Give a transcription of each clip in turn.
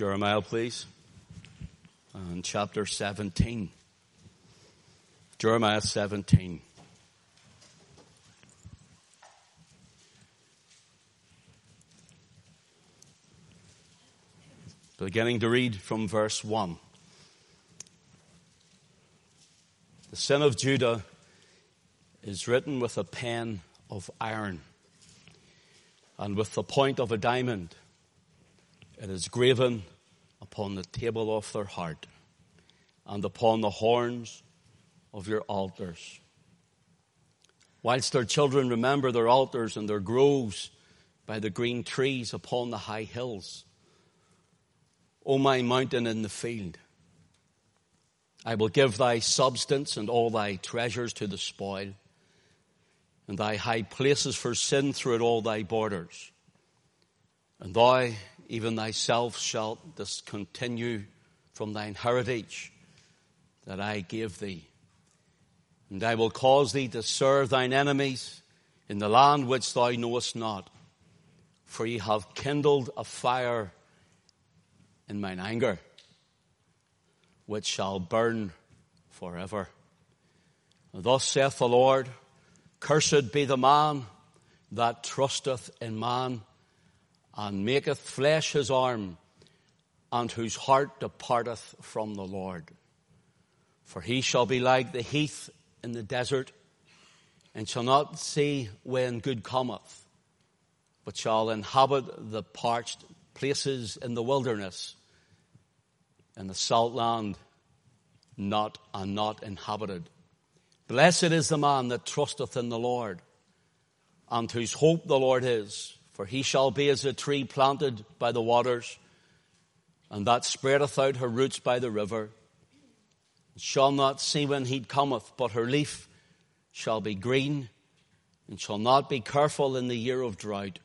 Jeremiah, please. Uh, and chapter 17. Jeremiah 17. Beginning to read from verse 1. The sin of Judah is written with a pen of iron and with the point of a diamond. It is graven upon the table of their heart and upon the horns of your altars. Whilst their children remember their altars and their groves by the green trees upon the high hills. O my mountain in the field, I will give thy substance and all thy treasures to the spoil and thy high places for sin throughout all thy borders. And thou, even thyself, shalt discontinue from thine heritage that I gave thee. And I will cause thee to serve thine enemies in the land which thou knowest not. For ye have kindled a fire in mine anger, which shall burn forever. Thus saith the Lord, Cursed be the man that trusteth in man and maketh flesh his arm and whose heart departeth from the Lord. For he shall be like the heath in the desert and shall not see when good cometh, but shall inhabit the parched places in the wilderness and the salt land not and not inhabited. Blessed is the man that trusteth in the Lord, and whose hope the Lord is. For he shall be as a tree planted by the waters, and that spreadeth out her roots by the river. and shall not see when heat cometh, but her leaf shall be green, and shall not be careful in the year of drought.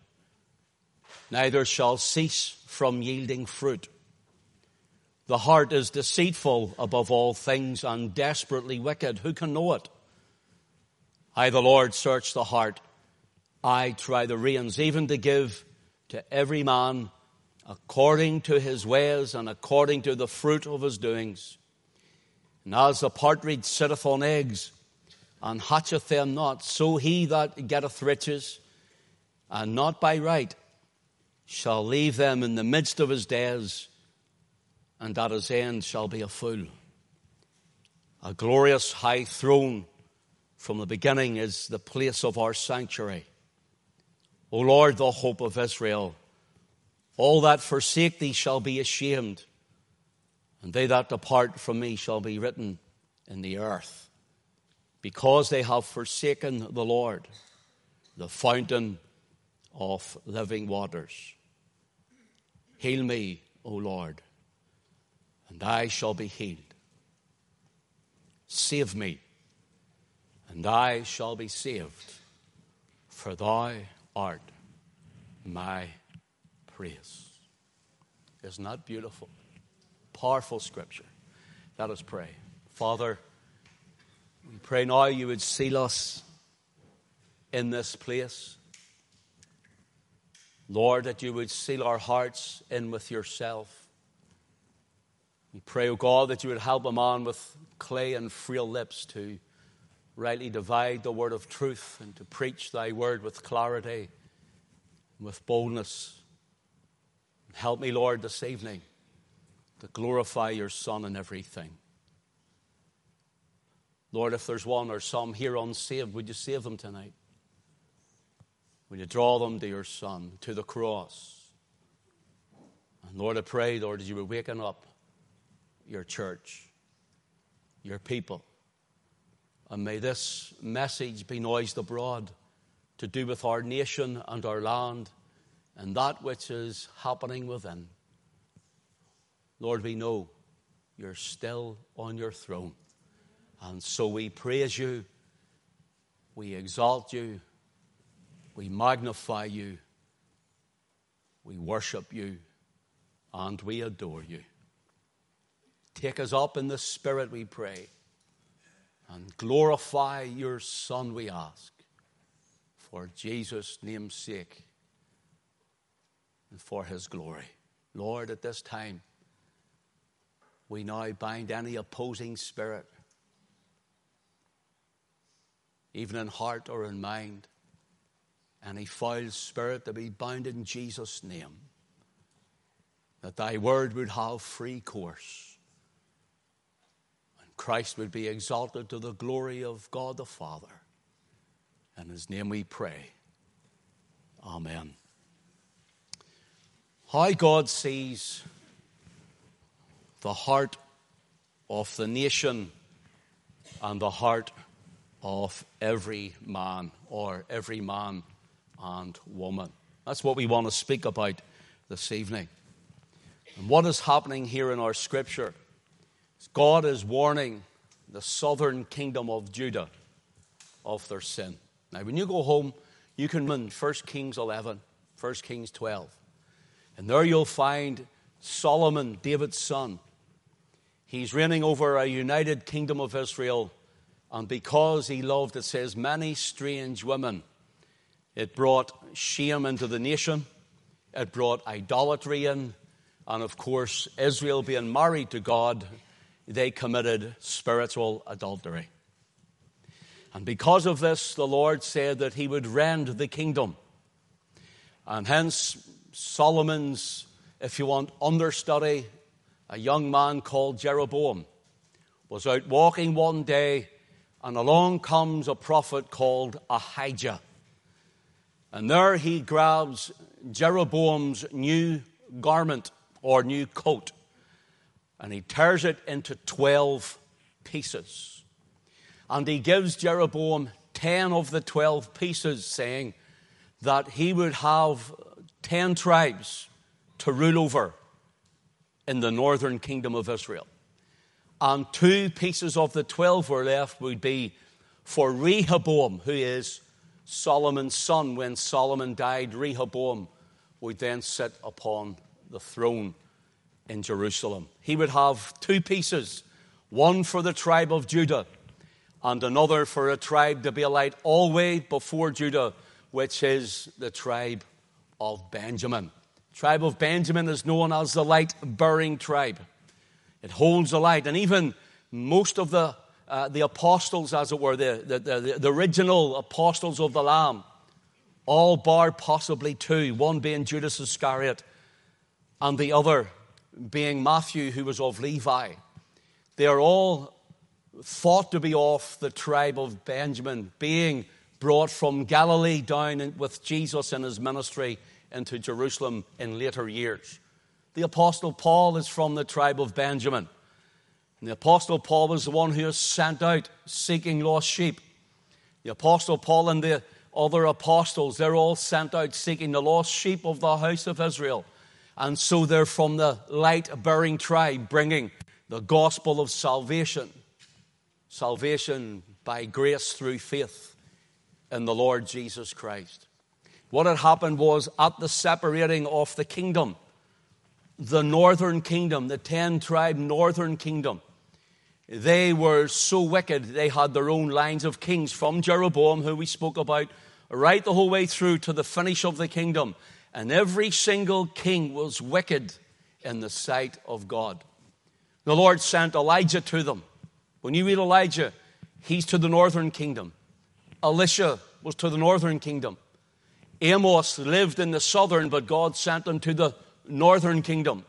Neither shall cease from yielding fruit. The heart is deceitful above all things and desperately wicked. Who can know it? I, the Lord, search the heart. I try the reins, even to give to every man according to his ways and according to the fruit of his doings. And as the partridge sitteth on eggs and hatcheth them not, so he that getteth riches and not by right shall leave them in the midst of his days, and at his end shall be a fool. A glorious high throne from the beginning is the place of our sanctuary. O Lord, the hope of Israel, all that forsake thee shall be ashamed, and they that depart from me shall be written in the earth, because they have forsaken the Lord, the fountain of living waters. Heal me, O Lord, and I shall be healed. Save me and I shall be saved, for thou art my praise. Isn't that beautiful? Powerful scripture. Let us pray. Father, we pray now you would seal us in this place. Lord, that you would seal our hearts in with yourself. We pray, O oh God, that you would help a man with clay and frail lips to rightly divide the word of truth and to preach thy word with clarity and with boldness. Help me, Lord, this evening to glorify your Son in everything. Lord, if there's one or some here unsaved, would you save them tonight? Would you draw them to your Son, to the cross? And Lord, I pray, Lord, that you would waken up your church, your people and may this message be noised abroad to do with our nation and our land and that which is happening within. Lord, we know you're still on your throne. And so we praise you, we exalt you, we magnify you, we worship you, and we adore you. Take us up in the Spirit, we pray and glorify your Son, we ask, for Jesus' name's sake and for his glory. Lord, at this time, we now bind any opposing spirit, even in heart or in mind, any foul spirit to be bound in Jesus' name, that thy word would have free course, Christ would be exalted to the glory of God the Father. In his name we pray. Amen. How God sees the heart of the nation and the heart of every man or every man and woman. That's what we want to speak about this evening. And what is happening here in our scripture? God is warning the southern kingdom of Judah of their sin. Now, when you go home, you can read 1 Kings 11, 1 Kings 12. And there you'll find Solomon, David's son, He's reigning over a united kingdom of Israel. And because he loved, it says, many strange women, it brought shame into the nation. It brought idolatry in. And of course, Israel being married to God, they committed spiritual adultery. And because of this, the Lord said that he would rend the kingdom. And hence, Solomon's, if you want, understudy a young man called Jeroboam was out walking one day, and along comes a prophet called Ahijah. And there he grabs Jeroboam's new garment or new coat, and he tears it into 12 pieces. And he gives Jeroboam 10 of the 12 pieces, saying that he would have 10 tribes to rule over in the northern kingdom of Israel. And two pieces of the twelve were left would be for Rehoboam, who is Solomon's son. When Solomon died, Rehoboam would then sit upon the throne in Jerusalem. He would have two pieces one for the tribe of Judah, and another for a tribe to be a light all way before Judah, which is the tribe of Benjamin tribe of Benjamin is known as the light bearing tribe. It holds the light. And even most of the, uh, the apostles, as it were, the, the, the, the original apostles of the Lamb, all bar possibly two, one being Judas Iscariot and the other being Matthew, who was of Levi. They are all thought to be of the tribe of Benjamin, being brought from Galilee down with Jesus and his ministry into Jerusalem in later years. The Apostle Paul is from the tribe of Benjamin. And the Apostle Paul was the one who was sent out seeking lost sheep. The Apostle Paul and the other apostles, they're all sent out seeking the lost sheep of the house of Israel. And so they're from the light bearing tribe, bringing the gospel of salvation. Salvation by grace through faith in the Lord Jesus Christ. What had happened was at the separating of the kingdom, the northern kingdom, the 10 tribe northern kingdom, they were so wicked, they had their own lines of kings from Jeroboam, who we spoke about, right the whole way through to the finish of the kingdom. And every single king was wicked in the sight of God. The Lord sent Elijah to them. When you read Elijah, he's to the northern kingdom. Elisha was to the northern kingdom. Amos lived in the southern, but God sent him to the northern kingdom.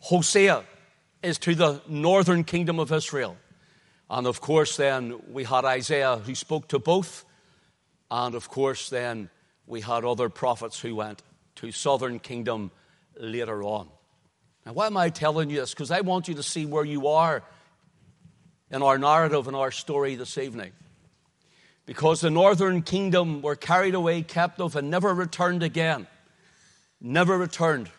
Hosea is to the northern kingdom of Israel. And of course, then we had Isaiah who spoke to both. And of course, then we had other prophets who went to southern kingdom later on. Now, why am I telling you this? Because I want you to see where you are in our narrative, and our story this evening because the northern kingdom were carried away captive and never returned again. Never returned.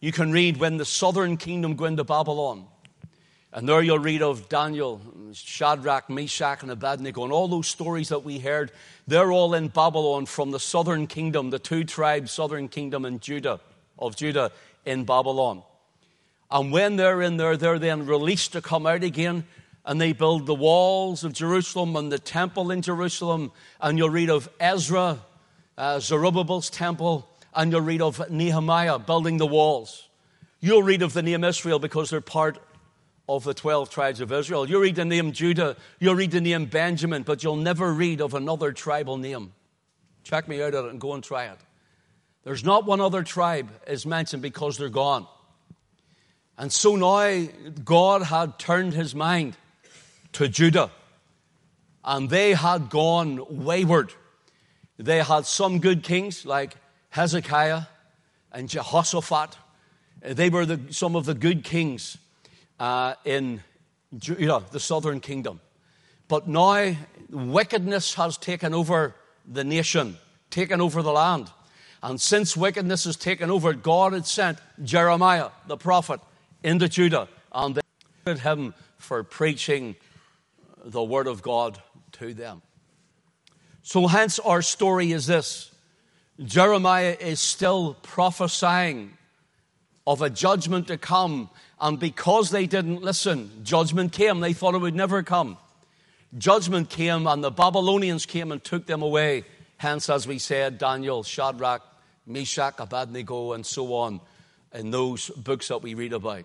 You can read when the southern kingdom go into Babylon. And there you'll read of Daniel, Shadrach, Meshach, and Abednego, and all those stories that we heard. They're all in Babylon from the southern kingdom, the two tribes, southern kingdom and Judah, of Judah in Babylon. And when they're in there, they're then released to come out again and they build the walls of Jerusalem and the temple in Jerusalem. And you'll read of Ezra, uh, Zerubbabel's temple, and you'll read of Nehemiah building the walls. You'll read of the name Israel because they're part of the 12 tribes of Israel. You'll read the name Judah, you'll read the name Benjamin, but you'll never read of another tribal name. Check me out on it and go and try it. There's not one other tribe is mentioned because they're gone. And so now God had turned his mind to Judah, and they had gone wayward. They had some good kings like Hezekiah and Jehoshaphat. They were the, some of the good kings uh, in Judah, the southern kingdom. But now wickedness has taken over the nation, taken over the land. And since wickedness has taken over, God had sent Jeremiah, the prophet, into Judah. And they hated him for preaching the word of God to them. So, hence, our story is this Jeremiah is still prophesying of a judgment to come. And because they didn't listen, judgment came. They thought it would never come. Judgment came, and the Babylonians came and took them away. Hence, as we said, Daniel, Shadrach, Meshach, Abednego, and so on in those books that we read about.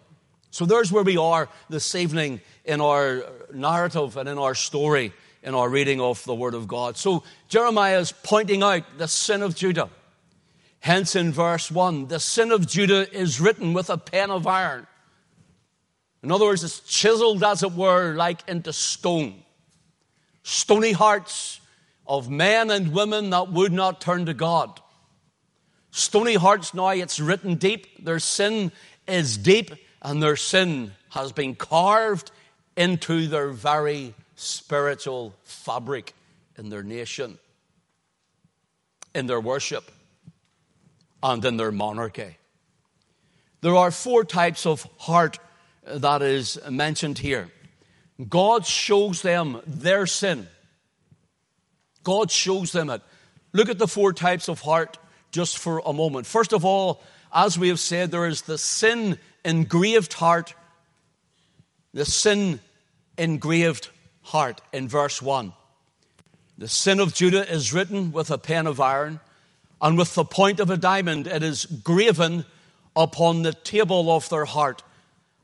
So there's where we are this evening in our narrative and in our story, in our reading of the Word of God. So Jeremiah is pointing out the sin of Judah. Hence, in verse 1, the sin of Judah is written with a pen of iron. In other words, it's chiseled, as it were, like into stone. Stony hearts of men and women that would not turn to God. Stony hearts now, it's written deep. Their sin is deep, and their sin has been carved into their very spiritual fabric in their nation, in their worship and in their monarchy. There are four types of heart that is mentioned here. God shows them their sin. God shows them it. Look at the four types of heart just for a moment. First of all, as we have said, there is the sin engraved heart. The sin engraved heart in verse 1. The sin of Judah is written with a pen of iron and with the point of a diamond it is graven upon the table of their heart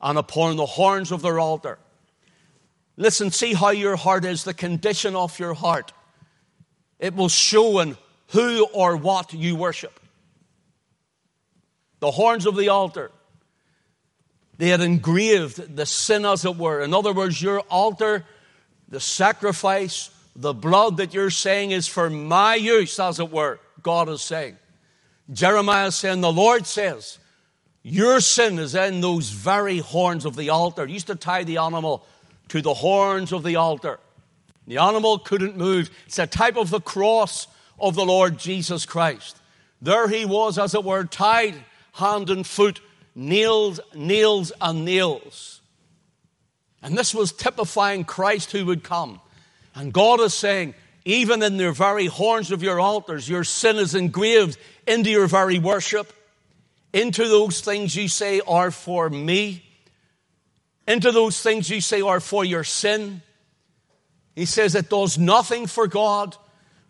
and upon the horns of their altar. Listen, see how your heart is, the condition of your heart. It will show in who or what you worship. The horns of the altar, they had engraved the sin, as it were. In other words, your altar, the sacrifice, the blood that you're saying is for my use, as it were. God is saying. Jeremiah is saying, The Lord says, Your sin is in those very horns of the altar. He used to tie the animal to the horns of the altar. The animal couldn't move. It's a type of the cross of the Lord Jesus Christ. There he was, as it were, tied hand and foot, nails, nails, and nails. And this was typifying Christ who would come. And God is saying, even in the very horns of your altars, your sin is engraved into your very worship, into those things you say are for me, into those things you say are for your sin. He says it does nothing for God.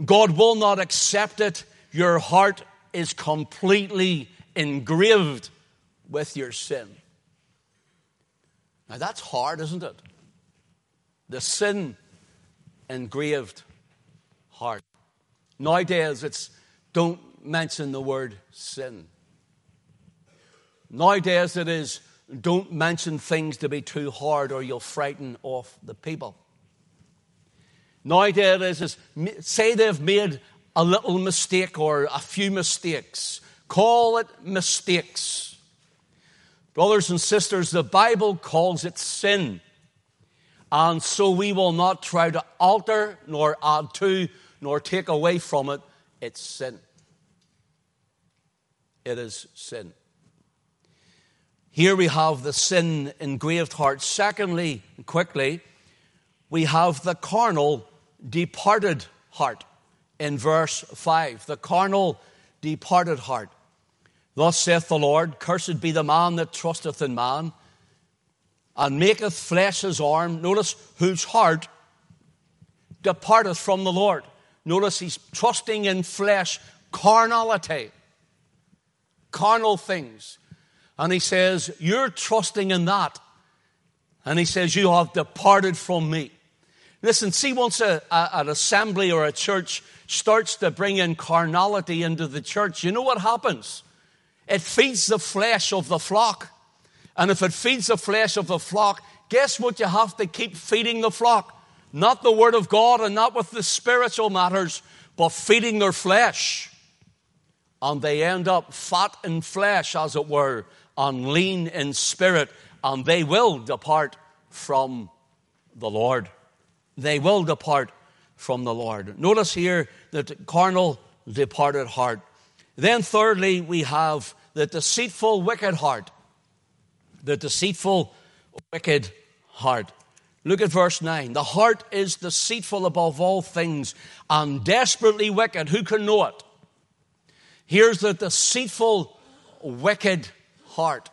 God will not accept it. Your heart is completely engraved with your sin. Now that's hard, isn't it? The sin engraved heart. Nowadays, it's don't mention the word sin. Nowadays, it is don't mention things to be too hard or you'll frighten off the people. Nowadays, is say they've made a little mistake or a few mistakes. Call it mistakes. Brothers and sisters, the Bible calls it sin. And so we will not try to alter nor add to nor take away from it, it's sin. It is sin. Here we have the sin engraved heart. Secondly, quickly, we have the carnal departed heart in verse 5. The carnal departed heart. Thus saith the Lord, Cursed be the man that trusteth in man, and maketh flesh his arm. Notice, whose heart departeth from the Lord. Notice he's trusting in flesh carnality. carnal things. And he says, You're trusting in that. And he says, You have departed from me. Listen, see, once a, a, an assembly or a church starts to bring in carnality into the church, you know what happens? It feeds the flesh of the flock. And if it feeds the flesh of the flock, guess what you have to keep feeding the flock? Not the Word of God and not with the spiritual matters, but feeding their flesh. And they end up fat in flesh, as it were, and lean in spirit, and they will depart from the Lord. They will depart from the Lord. Notice here that carnal, departed heart. Then, thirdly, we have the deceitful, wicked heart. The deceitful, wicked heart. Look at verse 9. The heart is deceitful above all things and desperately wicked. Who can know it? Here's the deceitful, wicked heart.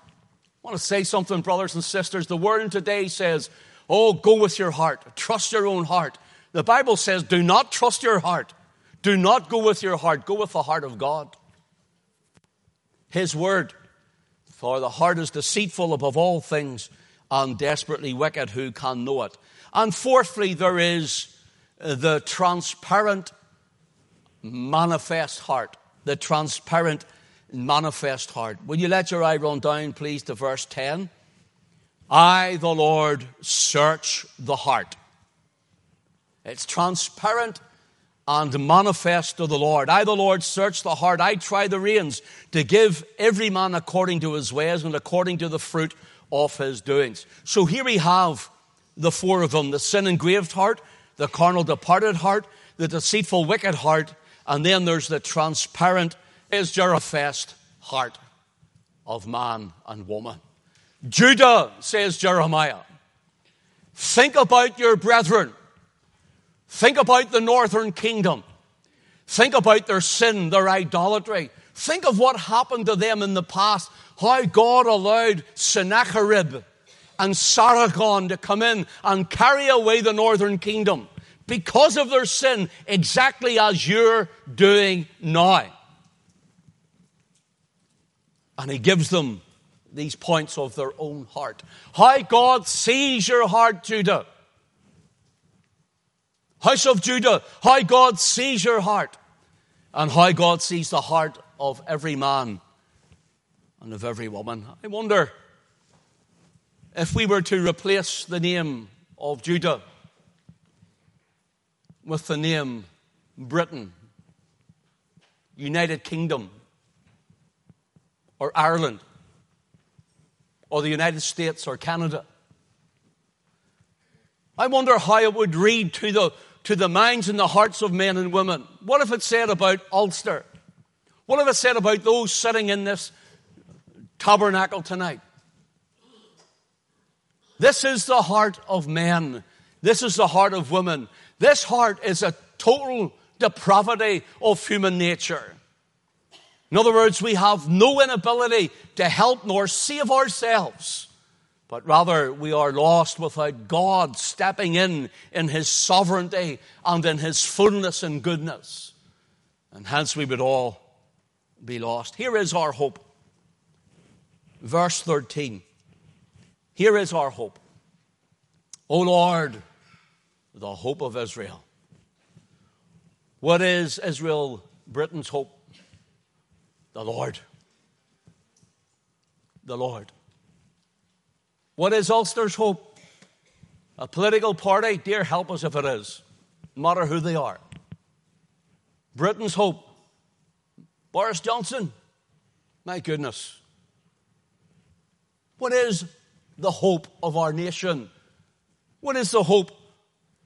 I want to say something, brothers and sisters. The word today says, Oh, go with your heart. Trust your own heart. The Bible says, Do not trust your heart. Do not go with your heart. Go with the heart of God. His word. For the heart is deceitful above all things and desperately wicked. Who can know it? And fourthly, there is the transparent, manifest heart. The transparent, manifest heart. Will you let your eye run down, please, to verse 10? I, the Lord, search the heart. It's transparent and manifest to the Lord. I, the Lord, search the heart. I try the reins to give every man according to his ways and according to the fruit of his doings. So here we have the four of them the sin engraved heart, the carnal departed heart, the deceitful wicked heart, and then there's the transparent is Jerophest heart of man and woman. Judah, says Jeremiah, think about your brethren. Think about the northern kingdom. Think about their sin, their idolatry. Think of what happened to them in the past, how God allowed Sennacherib and Sargon to come in and carry away the northern kingdom because of their sin, exactly as you're doing now. And he gives them these points of their own heart. How God sees your heart, Judah. House of Judah, how God sees your heart. And how God sees the heart of every man and of every woman. I wonder if we were to replace the name of Judah with the name Britain, United Kingdom, or Ireland or the United States or Canada. I wonder how it would read to the, to the minds and the hearts of men and women. What if it said about Ulster? What if it said about those sitting in this tabernacle tonight? This is the heart of men. This is the heart of women. This heart is a total depravity of human nature. In other words, we have no inability to help nor save ourselves, but rather we are lost without God stepping in in His sovereignty and in His fullness and goodness. And hence we would all be lost. Here is our hope. Verse 13. Here is our hope. O Lord, the hope of Israel. What is Israel, Britain's hope? The Lord. The Lord. What is Ulster's hope? A political party? Dear, help us if it is, no matter who they are. Britain's hope. Boris Johnson? My goodness. What is the hope of our nation? What is the hope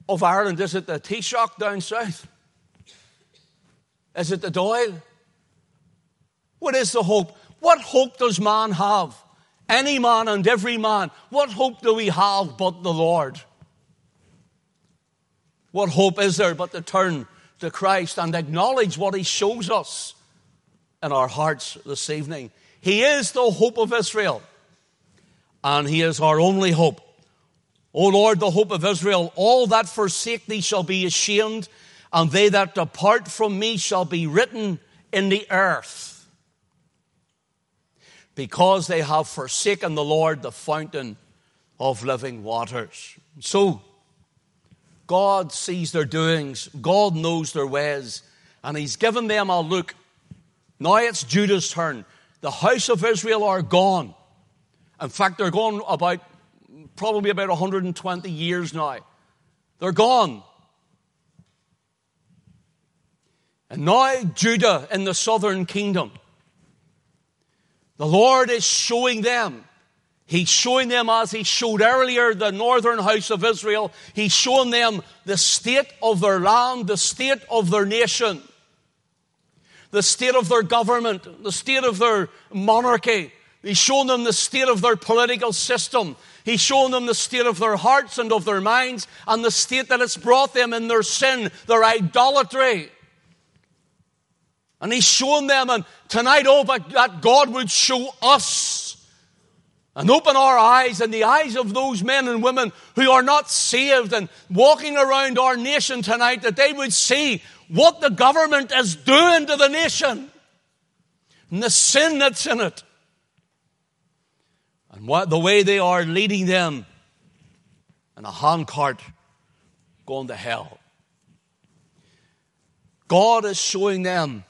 of Ireland? Is it the Taoiseach down south? Is it the Dáil? What is the hope? What hope does man have? Any man and every man. What hope do we have but the Lord? What hope is there but to turn to Christ and acknowledge what He shows us in our hearts this evening? He is the hope of Israel, and He is our only hope. O Lord, the hope of Israel, all that forsake Thee shall be ashamed, and they that depart from me shall be written in the earth. because they have forsaken the Lord, the fountain of living waters. So, God sees their doings, God knows their ways, and He's given them a look. Now it's Judah's turn. The house of Israel are gone. In fact, they're gone about probably about 120 years now. They're gone. And now Judah in the southern kingdom. The Lord is showing them. He's showing them as he showed earlier the northern house of Israel. He's showing them the state of their land, the state of their nation, the state of their government, the state of their monarchy. He's shown them the state of their political system. He's shown them the state of their hearts and of their minds and the state that it's brought them in their sin, their idolatry. And he's shown them, and tonight, oh, but that God would show us and open our eyes and the eyes of those men and women who are not saved and walking around our nation tonight, that they would see what the government is doing to the nation and the sin that's in it and what the way they are leading them in a handcart going to hell. God is showing them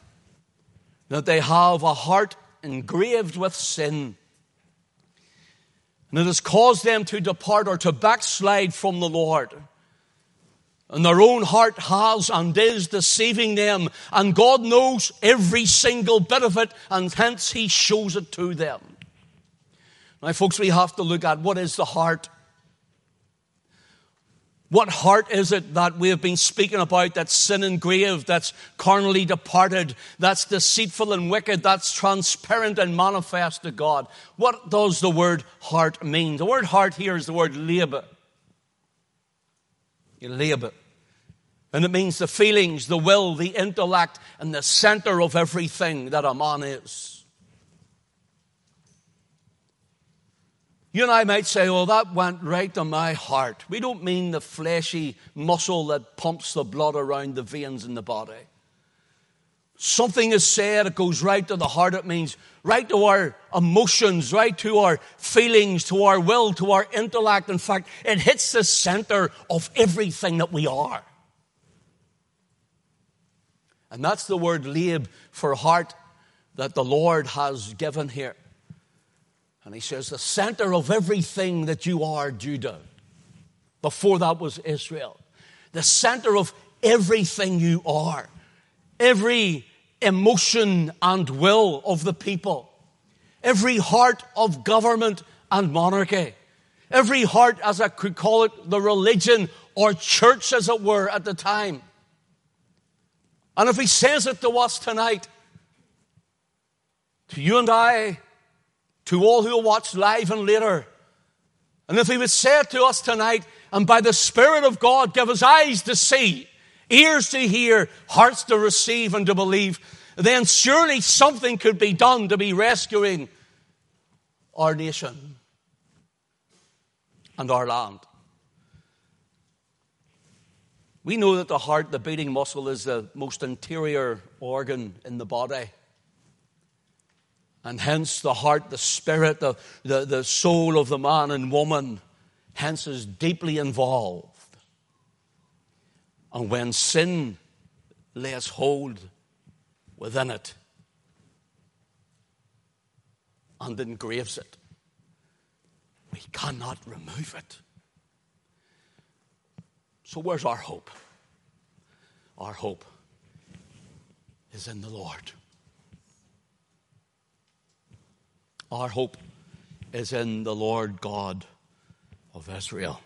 that they have a heart engraved with sin. And it has caused them to depart or to backslide from the Lord. And their own heart has and is deceiving them. And God knows every single bit of it, and hence He shows it to them. Now, folks, we have to look at what is the heart what heart is it that we have been speaking about that's sin engraved, that's carnally departed, that's deceitful and wicked, that's transparent and manifest to God? What does the word heart mean? The word heart here is the word labor. Labor. And it means the feelings, the will, the intellect, and the center of everything that a man is. You and I might say, oh, that went right to my heart. We don't mean the fleshy muscle that pumps the blood around the veins in the body. Something is said, it goes right to the heart. It means right to our emotions, right to our feelings, to our will, to our intellect. In fact, it hits the center of everything that we are. And that's the word lab for heart that the Lord has given here. And he says, the center of everything that you are, Judah. Before that was Israel. The center of everything you are. Every emotion and will of the people. Every heart of government and monarchy. Every heart, as I could call it, the religion or church, as it were, at the time. And if he says it to us tonight, to you and I, to all who will watch live and later. And if he would say it to us tonight, and by the Spirit of God give us eyes to see, ears to hear, hearts to receive and to believe, then surely something could be done to be rescuing our nation and our land. We know that the heart, the beating muscle, is the most interior organ in the body. And hence the heart, the spirit, the, the, the soul of the man and woman, hence is deeply involved. And when sin lays hold within it and engraves it, we cannot remove it. So, where's our hope? Our hope is in the Lord. Our hope is in the Lord God of Israel.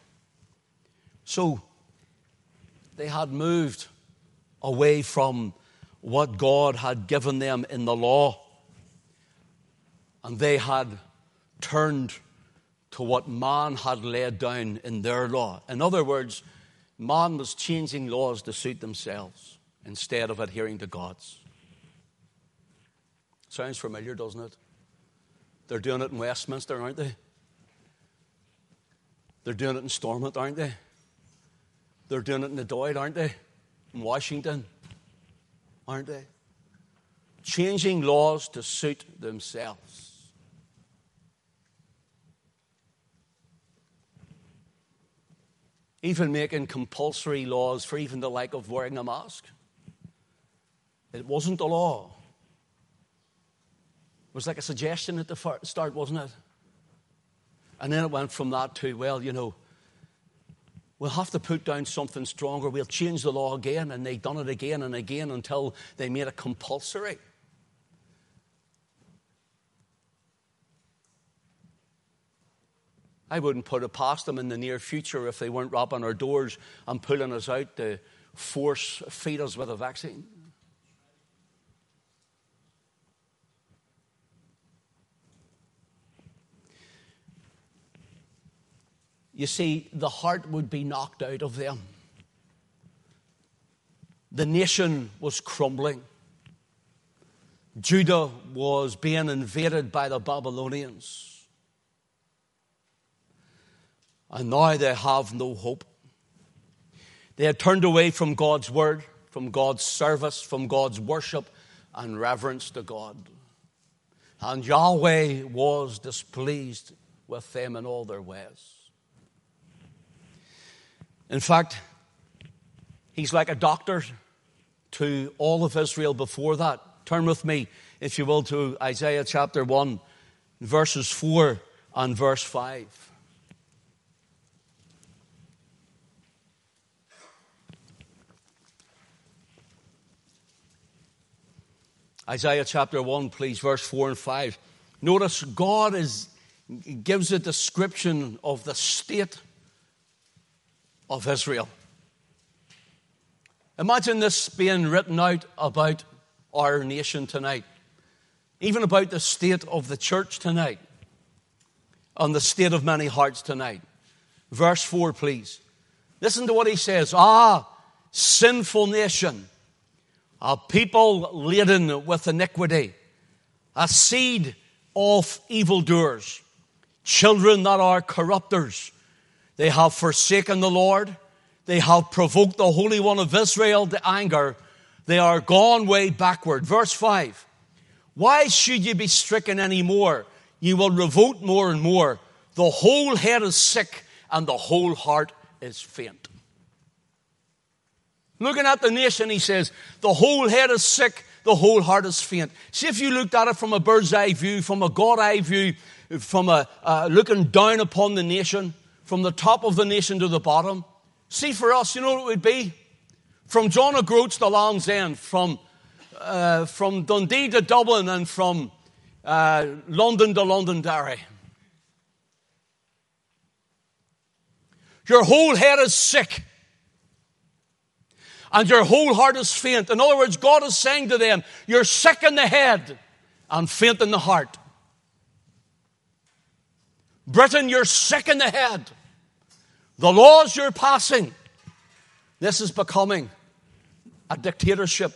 So they had moved away from what God had given them in the law, and they had turned to what man had laid down in their law. In other words, man was changing laws to suit themselves instead of adhering to God's. Sounds familiar, doesn't it? They're doing it in Westminster, aren't they? They're doing it in Stormont, aren't they? They're doing it in the Dáil, aren't they? In Washington, aren't they? Changing laws to suit themselves. Even making compulsory laws for even the like of wearing a mask. It wasn't a law. Was like a suggestion at the start, wasn't it? And then it went from that to, well, you know, we'll have to put down something stronger. We'll change the law again. And they've done it again and again until they made it compulsory. I wouldn't put it past them in the near future if they weren't rapping our doors and pulling us out to force feed us with a vaccine. You see, the heart would be knocked out of them. The nation was crumbling. Judah was being invaded by the Babylonians. And now they have no hope. They had turned away from God's word, from God's service, from God's worship and reverence to God. And Yahweh was displeased with them in all their ways. In fact, he's like a doctor to all of Israel before that. Turn with me, if you will, to Isaiah chapter 1, verses 4 and verse 5. Isaiah chapter 1, please, verse 4 and 5. Notice God is, gives a description of the state of Israel. Imagine this being written out about our nation tonight, even about the state of the church tonight, on the state of many hearts tonight. Verse 4, please. Listen to what he says Ah, sinful nation a people laden with iniquity, a seed of evildoers, children that are corrupters. They have forsaken the Lord. They have provoked the Holy One of Israel to anger. They are gone way backward. Verse 5. Why should ye be stricken any more? Ye will revolt more and more. The whole head is sick and the whole heart is faint. Looking at the nation, he says, the whole head is sick, the whole heart is faint. See, if you looked at it from a bird's eye view, from a God eye view, from a uh, looking down upon the nation, from the top of the nation to the bottom, see for us, you know what it would be? From John O'Groats to Land's End, from, uh, from Dundee to Dublin, and from uh, London to Londonderry. Your whole head is sick and your whole heart is faint. In other words, God is saying to them, You're sick in the head and faint in the heart. Britain, you're sick in the head. The laws you're passing, this is becoming a dictatorship.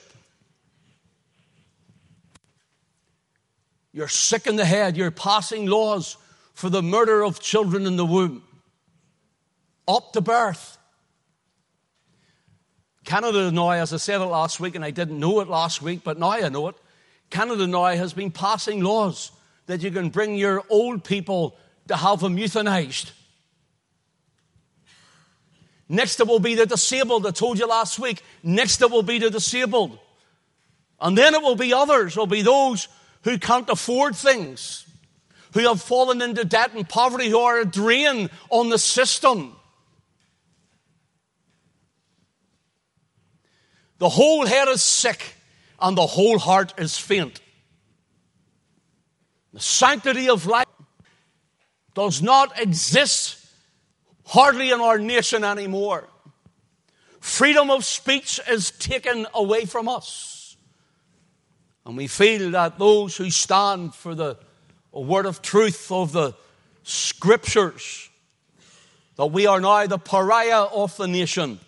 You're sick in the head. You're passing laws for the murder of children in the womb, up to birth. Canada now, as I said it last week, and I didn't know it last week, but now I know it. Canada now has been passing laws that you can bring your old people to have them euthanized. Next, it will be the disabled. I told you last week. Next, it will be the disabled. And then it will be others. It will be those who can't afford things, who have fallen into debt and poverty, who are a drain on the system. The whole head is sick and the whole heart is faint. The sanctity of life does not exist hardly in our nation anymore. Freedom of speech is taken away from us. And we feel that those who stand for the word of truth of the scriptures, that we are now the pariah of the nation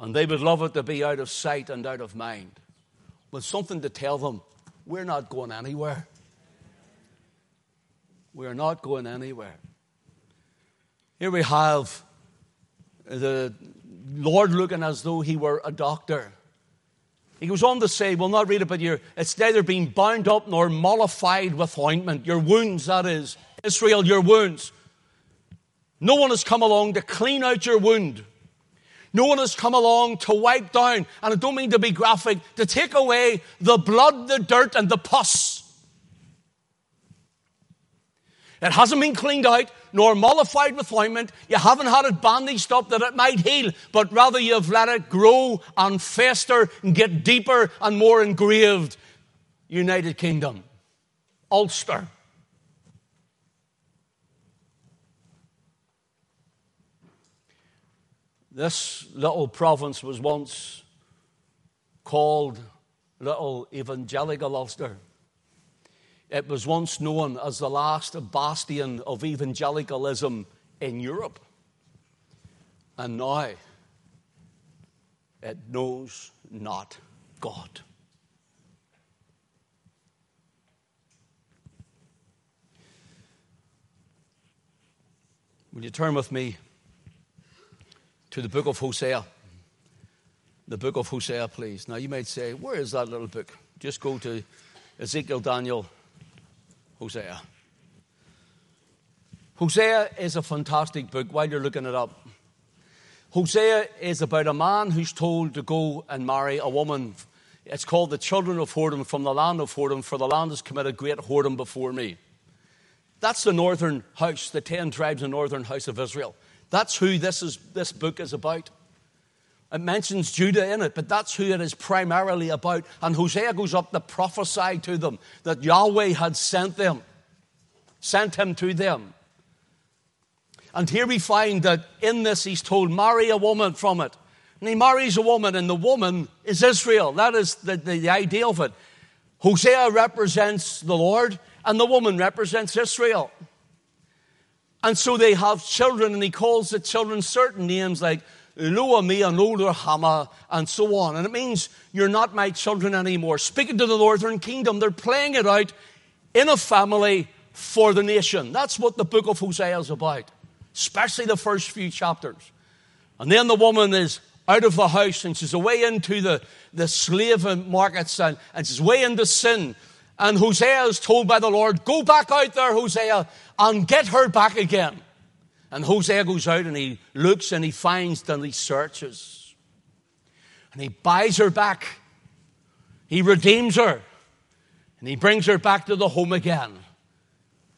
and they would love it to be out of sight and out of mind. With something to tell them, we're not going anywhere. We're not going anywhere. Here we have the Lord looking as though he were a doctor. He goes on to say, we'll not read it, but it's neither being bound up nor mollified with ointment. Your wounds, that is. Israel, your wounds. No one has come along to clean out your wound. No one has come along to wipe down, and I don't mean to be graphic, to take away the blood, the dirt, and the pus. It hasn't been cleaned out nor mollified with ointment. You haven't had it bandaged up that it might heal, but rather you've let it grow and fester and get deeper and more engraved. United Kingdom. Ulster. This little province was once called Little Evangelical Ulster. It was once known as the last bastion of evangelicalism in Europe. And now it knows not God. Will you turn with me to the book of Hosea? The book of Hosea, please. Now, you might say, where is that little book? Just go to Ezekiel, Daniel, Hosea. Hosea is a fantastic book while you're looking it up. Hosea is about a man who's told to go and marry a woman. It's called the children of whoredom from the land of whoredom, for the land has committed great whoredom before me. That's the northern house, the ten tribes of the northern house of Israel. That's who this, is, this book is about. It mentions Judah in it, but that's who it is primarily about. And Hosea goes up to prophesy to them that Yahweh had sent them, sent him to them. And here we find that in this he's told, marry a woman from it. And he marries a woman, and the woman is Israel. That is the, the, the idea of it. Hosea represents the Lord, and the woman represents Israel. And so they have children, and he calls the children certain names like Lo-ammi and Lo-ruhamah, and so on. And it means you're not my children anymore. Speaking to the northern kingdom, they're playing it out in a family for the nation. That's what the book of Hosea is about, especially the first few chapters. And then the woman is out of the house and she's away into the, the slave markets and, and she's way into sin. And Hosea is told by the Lord, Go back out there, Hosea, and get her back again. And Hosea goes out and he looks and he finds and he searches. And he buys her back. He redeems her. And he brings her back to the home again.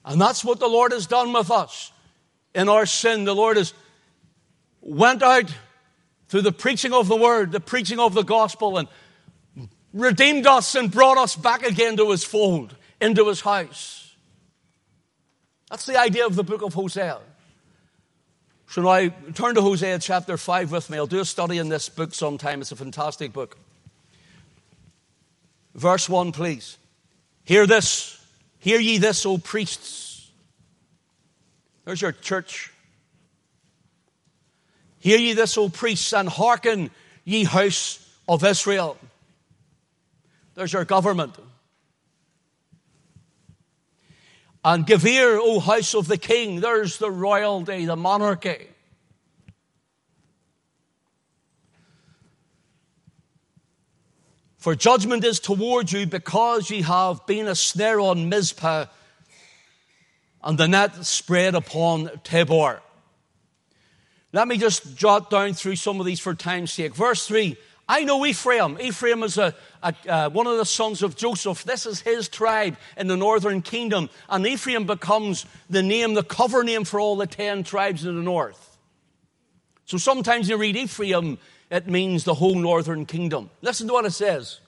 And that's what the Lord has done with us. In our sin, the Lord has went out through the preaching of the word, the preaching of the gospel, and redeemed us and brought us back again to his fold, into his house. That's the idea of the book of Hosea. So now turn to Hosea chapter 5 with me. I'll do a study in this book sometime. It's a fantastic book. Verse 1, please. Hear this. Hear ye this, O priests. There's your church. Hear ye this, O priests, and hearken, ye house of Israel. There's your government. And give ear, O house of the king. There's the royalty, the monarchy. For judgment is toward you because ye have been a snare on Mizpah and the net spread upon Tabor. Let me just jot down through some of these for time's sake. Verse 3 I know Ephraim. Ephraim is a, a uh, one of the sons of Joseph. This is his tribe in the northern kingdom. And Ephraim becomes the name, the cover name for all the ten tribes in the north. So sometimes you read Ephraim, it means the whole northern kingdom. Listen to what it says.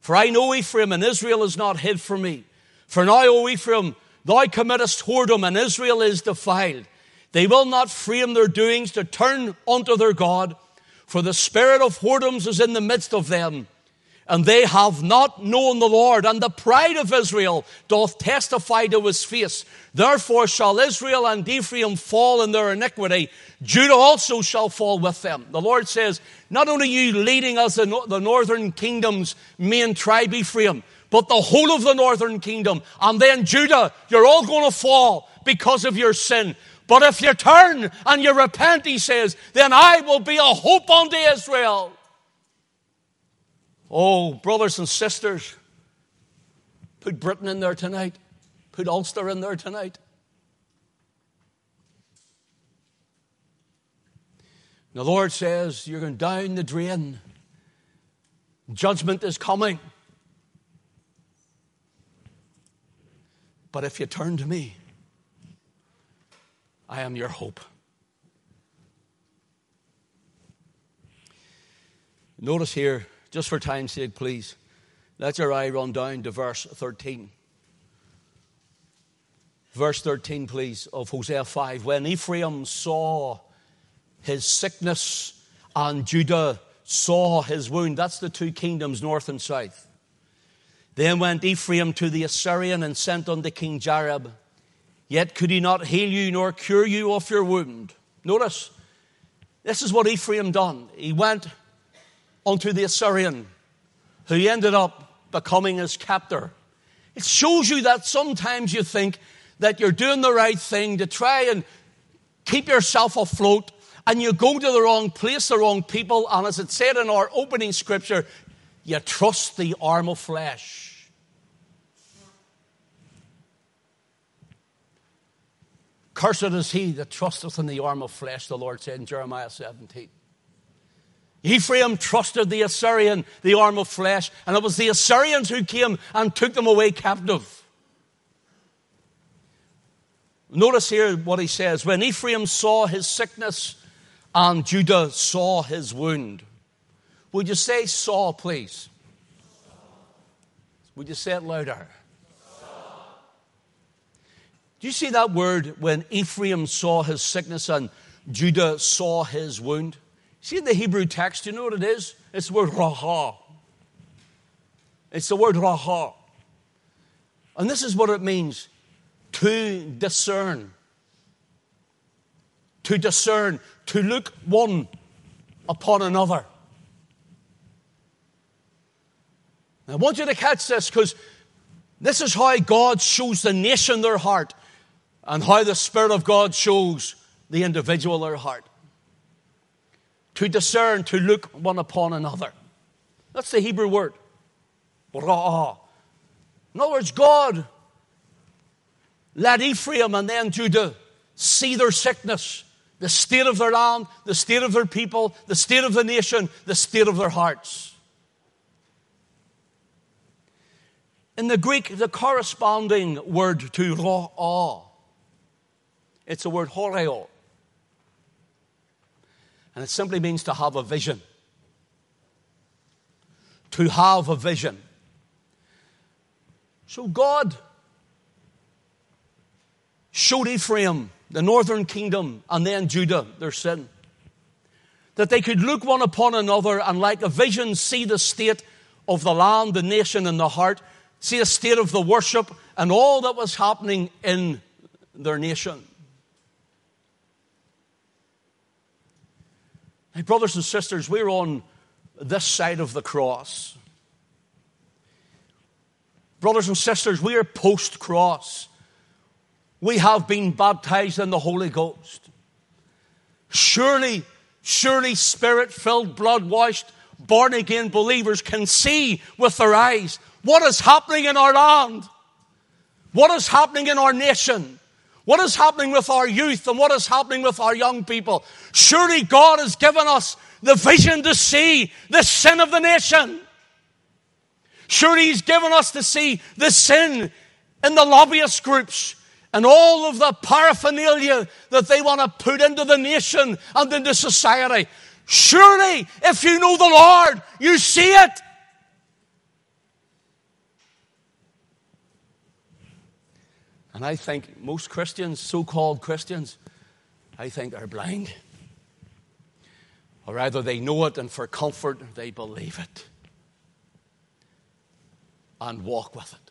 For I know Ephraim, and Israel is not hid from me. For now, O Ephraim, thou committest whoredom, and Israel is defiled. They will not frame their doings to turn unto their God for the spirit of whoredoms is in the midst of them, and they have not known the Lord, and the pride of Israel doth testify to his face. Therefore shall Israel and Ephraim fall in their iniquity. Judah also shall fall with them. The Lord says, not only you leading us in the northern kingdom's main tribe Ephraim, but the whole of the northern kingdom. And then Judah, you're all going to fall because of your sin. But if you turn and you repent, he says, then I will be a hope unto Israel. Oh, brothers and sisters, put Britain in there tonight. Put Ulster in there tonight. The Lord says, You're going down the drain. Judgment is coming. But if you turn to me, I am your hope. Notice here, just for time's sake, please, let your eye run down to verse 13. Verse 13, please, of Hosea 5. When Ephraim saw his sickness and Judah saw his wound, that's the two kingdoms, north and south. Then went Ephraim to the Assyrian and sent unto King Jareb. Yet could he not heal you nor cure you of your wound. Notice, this is what Ephraim done. He went unto the Assyrian, who ended up becoming his captor. It shows you that sometimes you think that you're doing the right thing to try and keep yourself afloat, and you go to the wrong place, the wrong people, and as it said in our opening scripture, you trust the arm of flesh. Cursed is he that trusteth in the arm of flesh, the Lord said in Jeremiah 17. Ephraim trusted the Assyrian, the arm of flesh, and it was the Assyrians who came and took them away captive. Notice here what he says when Ephraim saw his sickness and Judah saw his wound. Would you say saw, please? Would you say it louder? Do you see that word when Ephraim saw his sickness and Judah saw his wound? See in the Hebrew text, you know what it is? It's the word ra'ah. It's the word ra'ah. And this is what it means to discern. To discern, to look one upon another. I want you to catch this because this is how God shows the nation their heart and how the Spirit of God shows the individual their heart. To discern, to look one upon another. That's the Hebrew word. Ra'ah. In other words, God let Ephraim and then Judah see their sickness, the state of their land, the state of their people, the state of the nation, the state of their hearts. In the Greek, the corresponding word to ra'ah it's the word horeo. And it simply means to have a vision. To have a vision. So God showed Ephraim, the northern kingdom, and then Judah, their sin. That they could look one upon another and, like a vision, see the state of the land, the nation, and the heart, see a state of the worship and all that was happening in their nation. Hey, brothers and sisters, we're on this side of the cross. Brothers and sisters, we are post cross. We have been baptized in the Holy Ghost. Surely, surely, spirit filled, blood washed, born again believers can see with their eyes what is happening in our land, what is happening in our nation. What is happening with our youth and what is happening with our young people? Surely God has given us the vision to see the sin of the nation. Surely He's given us to see the sin in the lobbyist groups and all of the paraphernalia that they want to put into the nation and into society. Surely, if you know the Lord, you see it. And I think most Christians, so called Christians, I think are blind. Or rather, they know it and for comfort they believe it and walk with it.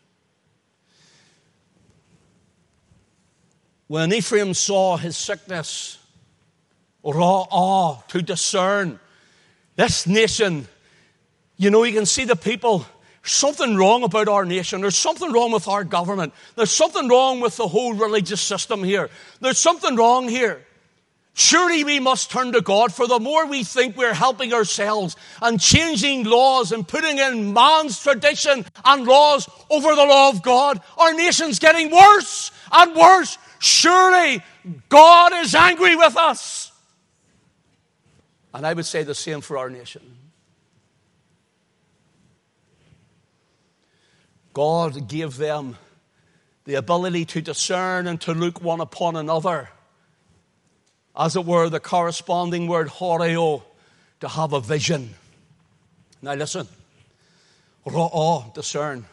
When Ephraim saw his sickness, ra'ah to discern this nation, you know, you can see the people something wrong about our nation. There's something wrong with our government. There's something wrong with the whole religious system here. There's something wrong here. Surely we must turn to God, for the more we think we're helping ourselves and changing laws and putting in man's tradition and laws over the law of God, our nation's getting worse and worse. Surely God is angry with us. And I would say the same for our nation. God gave them the ability to discern and to look one upon another. As it were, the corresponding word horeo, to have a vision. Now listen, ra'ah, discern,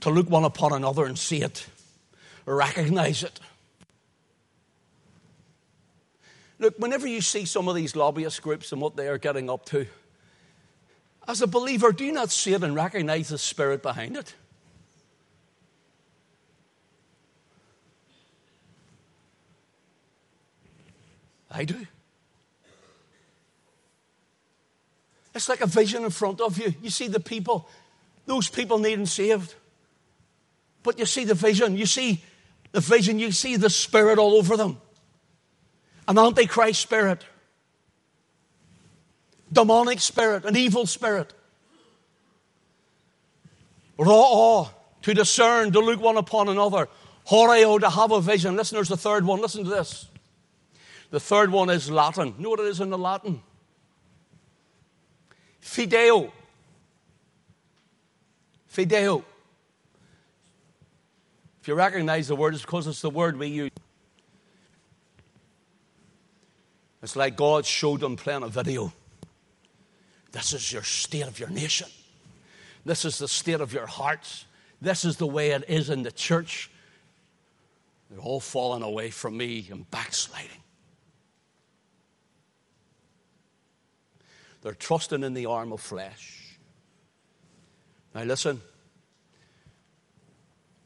to look one upon another and see it, recognize it. Look, whenever you see some of these lobbyist groups and what they are getting up to, as a believer, do you not see it and recognize the spirit behind it? I do. It's like a vision in front of you. You see the people, those people needing saved. But you see the vision, you see the vision, you see the spirit all over them. An antichrist spirit, demonic spirit, an evil spirit. Ra'ah to discern, to look one upon another. Horeo, to have a vision. Listen, there's the third one. Listen to this. The third one is Latin. You know what it is in the Latin? Video. Video. If you recognize the word, it's because it's the word we use. It's like God showed them playing a video. This is your state of your nation. This is the state of your hearts. This is the way it is in the church. They're all falling away from me and backsliding. They're trusting in the arm of flesh. Now, listen.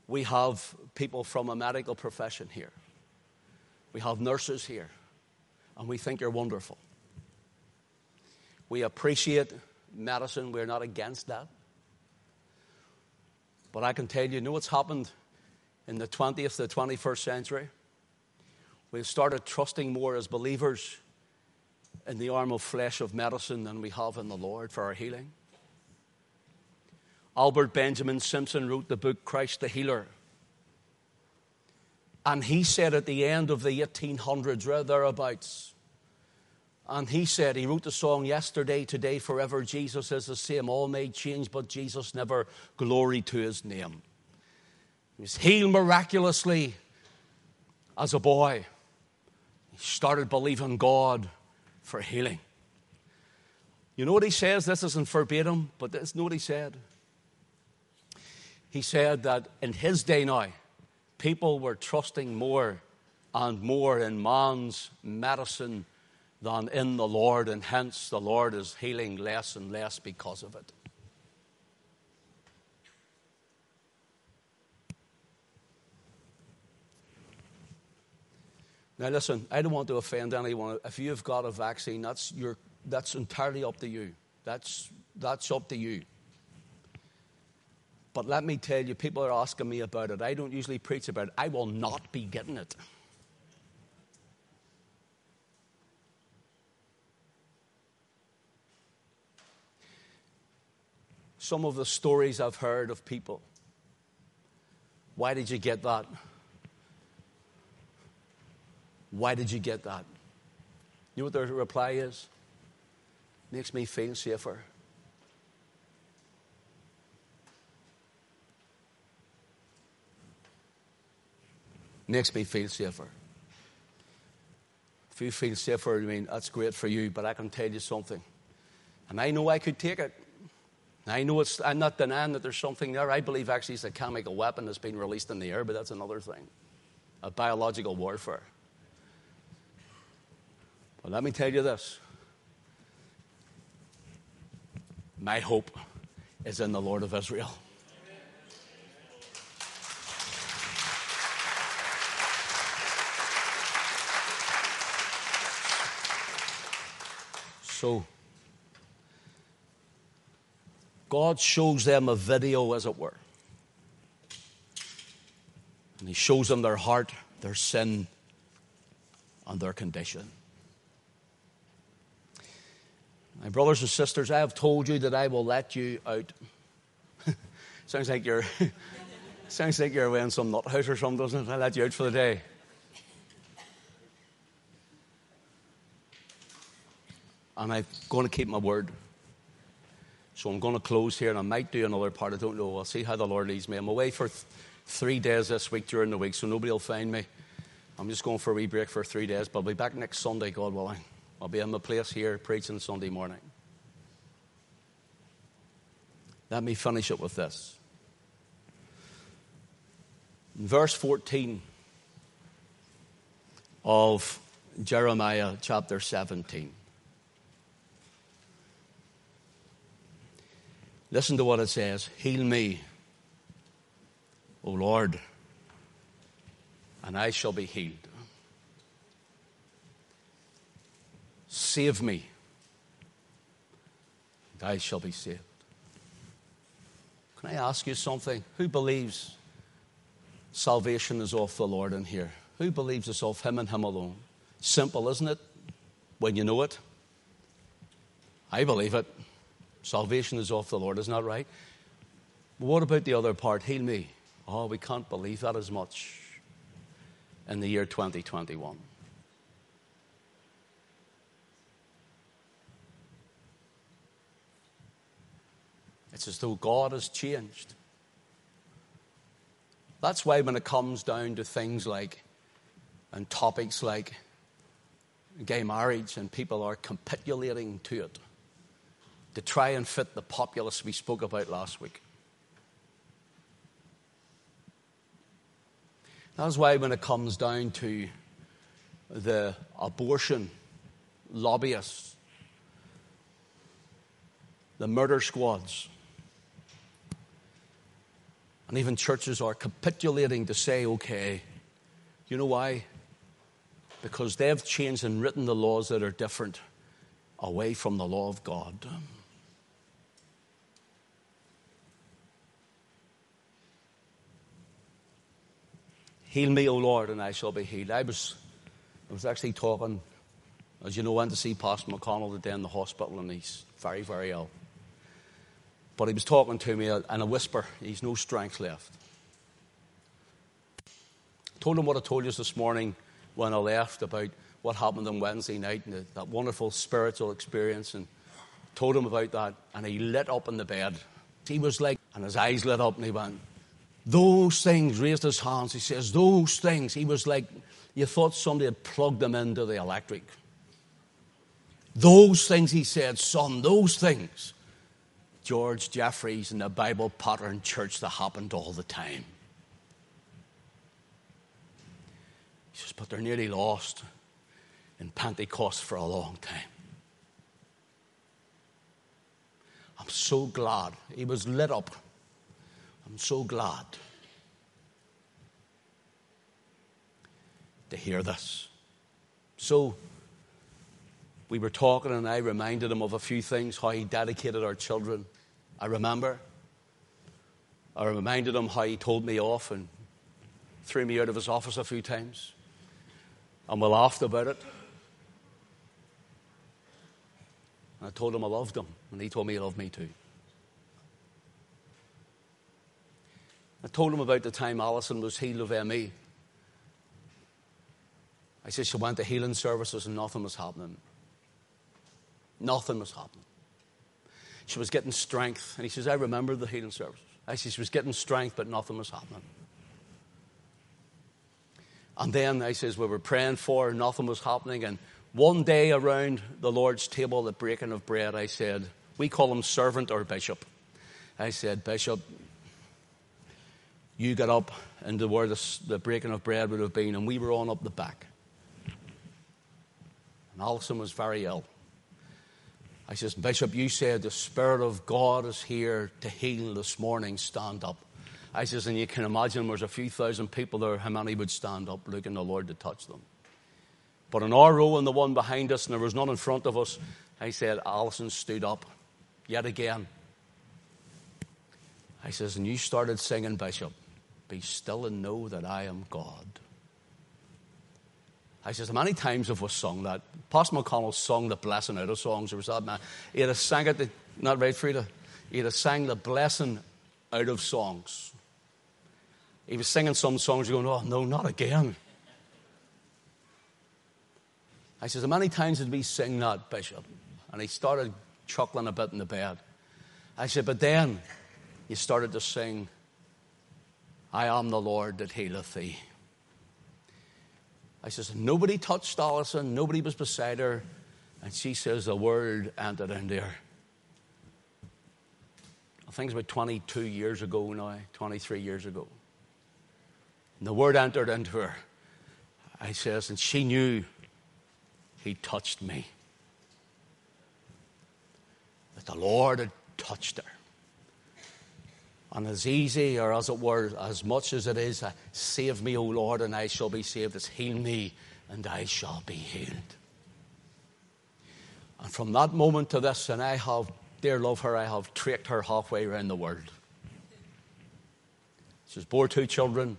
We have people from a medical profession here. We have nurses here. And we think you're wonderful. We appreciate medicine. We're not against that. But I can tell you, you know what's happened in the 20th, the 21st century? We've started trusting more as believers in the arm of flesh of medicine than we have in the Lord for our healing. Albert Benjamin Simpson wrote the book Christ the Healer. And he said at the end of the 1800s, right thereabouts, and he said, he wrote the song Yesterday, Today, Forever, Jesus is the same, all may change, but Jesus never, glory to his name. He was healed miraculously as a boy. He started believing God for healing. You know what he says? This isn't verbatim, but this know what he said. He said that in his day now, people were trusting more and more in man's medicine than in the Lord, and hence the Lord is healing less and less because of it. Now, listen, I don't want to offend anyone. If you've got a vaccine, that's, your, that's entirely up to you. That's, that's up to you. But let me tell you, people are asking me about it. I don't usually preach about it. I will not be getting it. Some of the stories I've heard of people. Why did you get that? Why did you get that? You know what their reply is? Makes me feel safer. Makes me feel safer. If you feel safer, I mean, that's great for you, but I can tell you something. And I know I could take it. I know it's, I'm not denying that there's something there. I believe actually it's a chemical weapon that's been released in the air, but that's another thing. A biological warfare. But let me tell you this my hope is in the Lord of Israel. So, God shows them a video, as it were. And He shows them their heart, their sin, and their condition. My brothers and sisters, I have told you that I will let you out. sounds like you're sounds like you're wearing some nut house or something, doesn't it? I let you out for the day. And I'm going to keep my word. So I'm going to close here, and I might do another part. I don't know. I'll see how the Lord leads me. I'm away for th- three days this week during the week, so nobody will find me. I'm just going for a wee break for three days, but I'll be back next Sunday, God willing. I'll be in my place here preaching Sunday morning. Let me finish it with this. Verse 14 of Jeremiah chapter 17. Listen to what it says Heal me, O Lord, and I shall be healed. Save me, and I shall be saved. Can I ask you something? Who believes salvation is off the Lord in here? Who believes it's off Him and Him alone? Simple, isn't it? When you know it. I believe it. Salvation is off the Lord, isn't that right? But what about the other part? Heal me. Oh, we can't believe that as much in the year 2021. It's as though God has changed. That's why when it comes down to things like, and topics like gay marriage, and people are capitulating to it, to try and fit the populace we spoke about last week. That's why, when it comes down to the abortion lobbyists, the murder squads, and even churches are capitulating to say, okay, you know why? Because they've changed and written the laws that are different away from the law of God. Heal me, O Lord, and I shall be healed. I was, I was actually talking, as you know, went to see Pastor McConnell today in the hospital, and he's very, very ill. But he was talking to me in a whisper. He's no strength left. I told him what I told you this morning when I left about what happened on Wednesday night and that wonderful spiritual experience, and told him about that, and he lit up in the bed. He was like, and his eyes lit up, and he went, those things, raised his hands, he says, those things. He was like, you thought somebody had plugged them into the electric. Those things, he said, son, those things. George Jeffreys in the Bible Pattern Church that happened all the time. He says, but they're nearly lost in Pentecost for a long time. I'm so glad he was lit up I'm so glad to hear this. So, we were talking, and I reminded him of a few things how he dedicated our children. I remember. I reminded him how he told me off and threw me out of his office a few times. And we laughed about it. And I told him I loved him, and he told me he loved me too. I told him about the time Alison was healed of ME. I said she went to healing services and nothing was happening. Nothing was happening. She was getting strength. And he says, I remember the healing services. I said, she was getting strength, but nothing was happening. And then I says, we were praying for nothing was happening. And one day around the Lord's table, the breaking of bread, I said, we call him servant or bishop. I said, Bishop, you got up into where the, the breaking of bread would have been, and we were on up the back. And Alison was very ill. I says, Bishop, you said the Spirit of God is here to heal this morning. Stand up. I says, and you can imagine there's a few thousand people there, how many would stand up looking the Lord to touch them. But in our row and the one behind us, and there was none in front of us, I said, Alison stood up yet again. I says, and you started singing, Bishop. Be still and know that I am God. I says, how many times have we sung that. Pastor McConnell sung the blessing out of songs. There was that man. He had sang it, not right, Frida? He had sang the blessing out of songs. He was singing some songs, going, oh, no, not again. I says, how many times did we sing that, Bishop? And he started chuckling a bit in the bed. I said, But then he started to sing, I am the Lord that healeth thee. I says, Nobody touched Alison, nobody was beside her. And she says, The word entered into her. I think it's about 22 years ago now, 23 years ago. And the word entered into her. I says, and she knew he touched me. That the Lord had touched her. And as easy, or as it were, as much as it is, uh, save me, O Lord, and I shall be saved, as heal me, and I shall be healed. And from that moment to this, and I have, dear love her, I have tracked her halfway around the world. She's bore two children,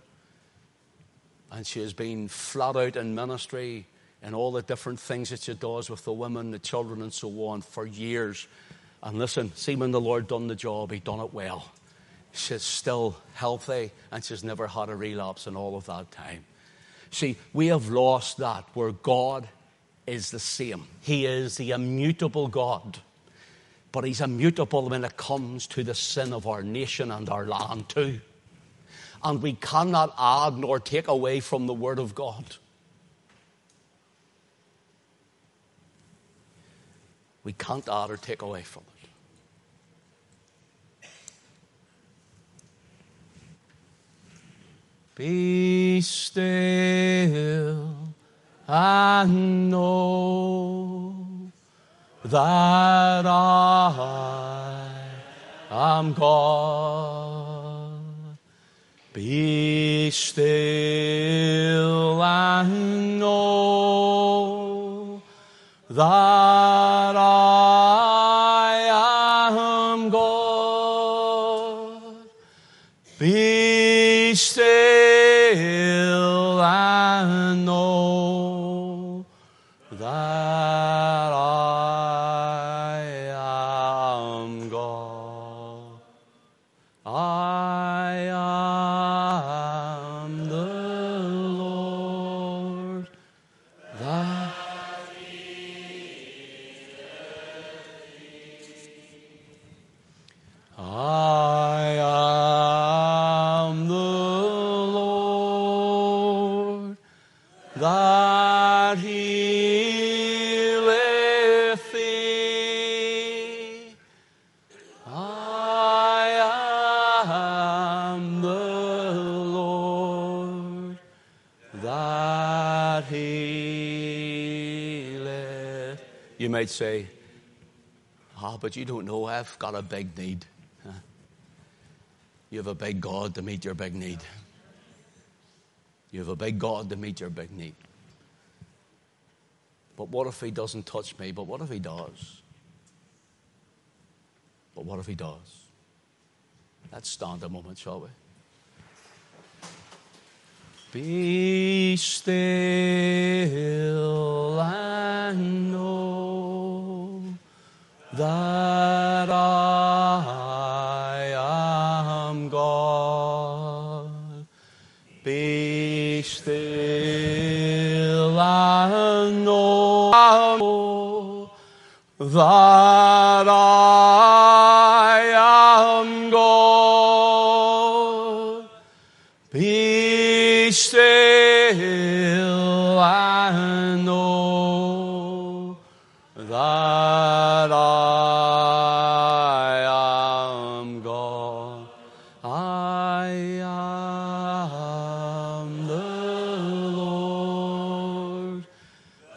and she has been flat out in ministry and all the different things that she does with the women, the children, and so on for years. And listen, see when the Lord done the job, He done it well. She's still healthy, and she's never had a relapse in all of that time. See, we have lost that where God is the same. He is the immutable God. But He's immutable when it comes to the sin of our nation and our land, too and we cannot add nor take away from the Word of God. We can't add or take away from it. Be still and know that I am God. Be still and know that I might say, Ah, but you don't know, I've got a big need. You have a big God to meet your big need. You have a big God to meet your big need. But what if He doesn't touch me? But what if He does? But what if He does? Let's stand a moment, shall we? Be still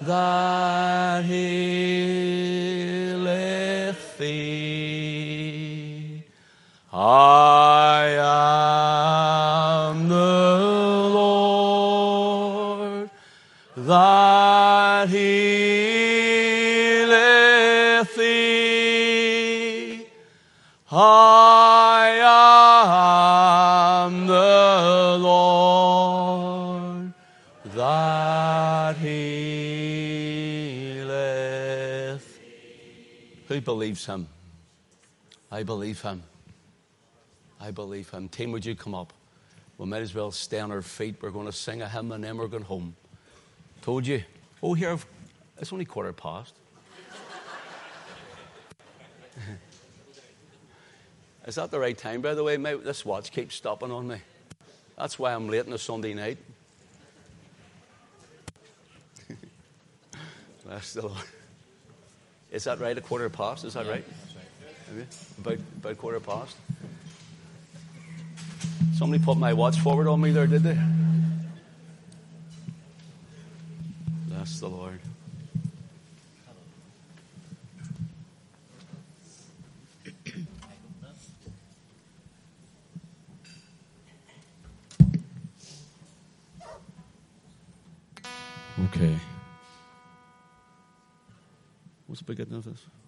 that healeth believes him? I believe him. I believe him. Team, would you come up? We might as well stay on our feet. We're going to sing a hymn and then we're going home. Told you. Oh, here, it's only quarter past. Is that the right time, by the way? My, this watch keeps stopping on me. That's why I'm late on a Sunday night. Bless the Lord. Is that right? A quarter past? Is that right? About, about quarter past? Somebody put my watch forward on me there, did they? Of this?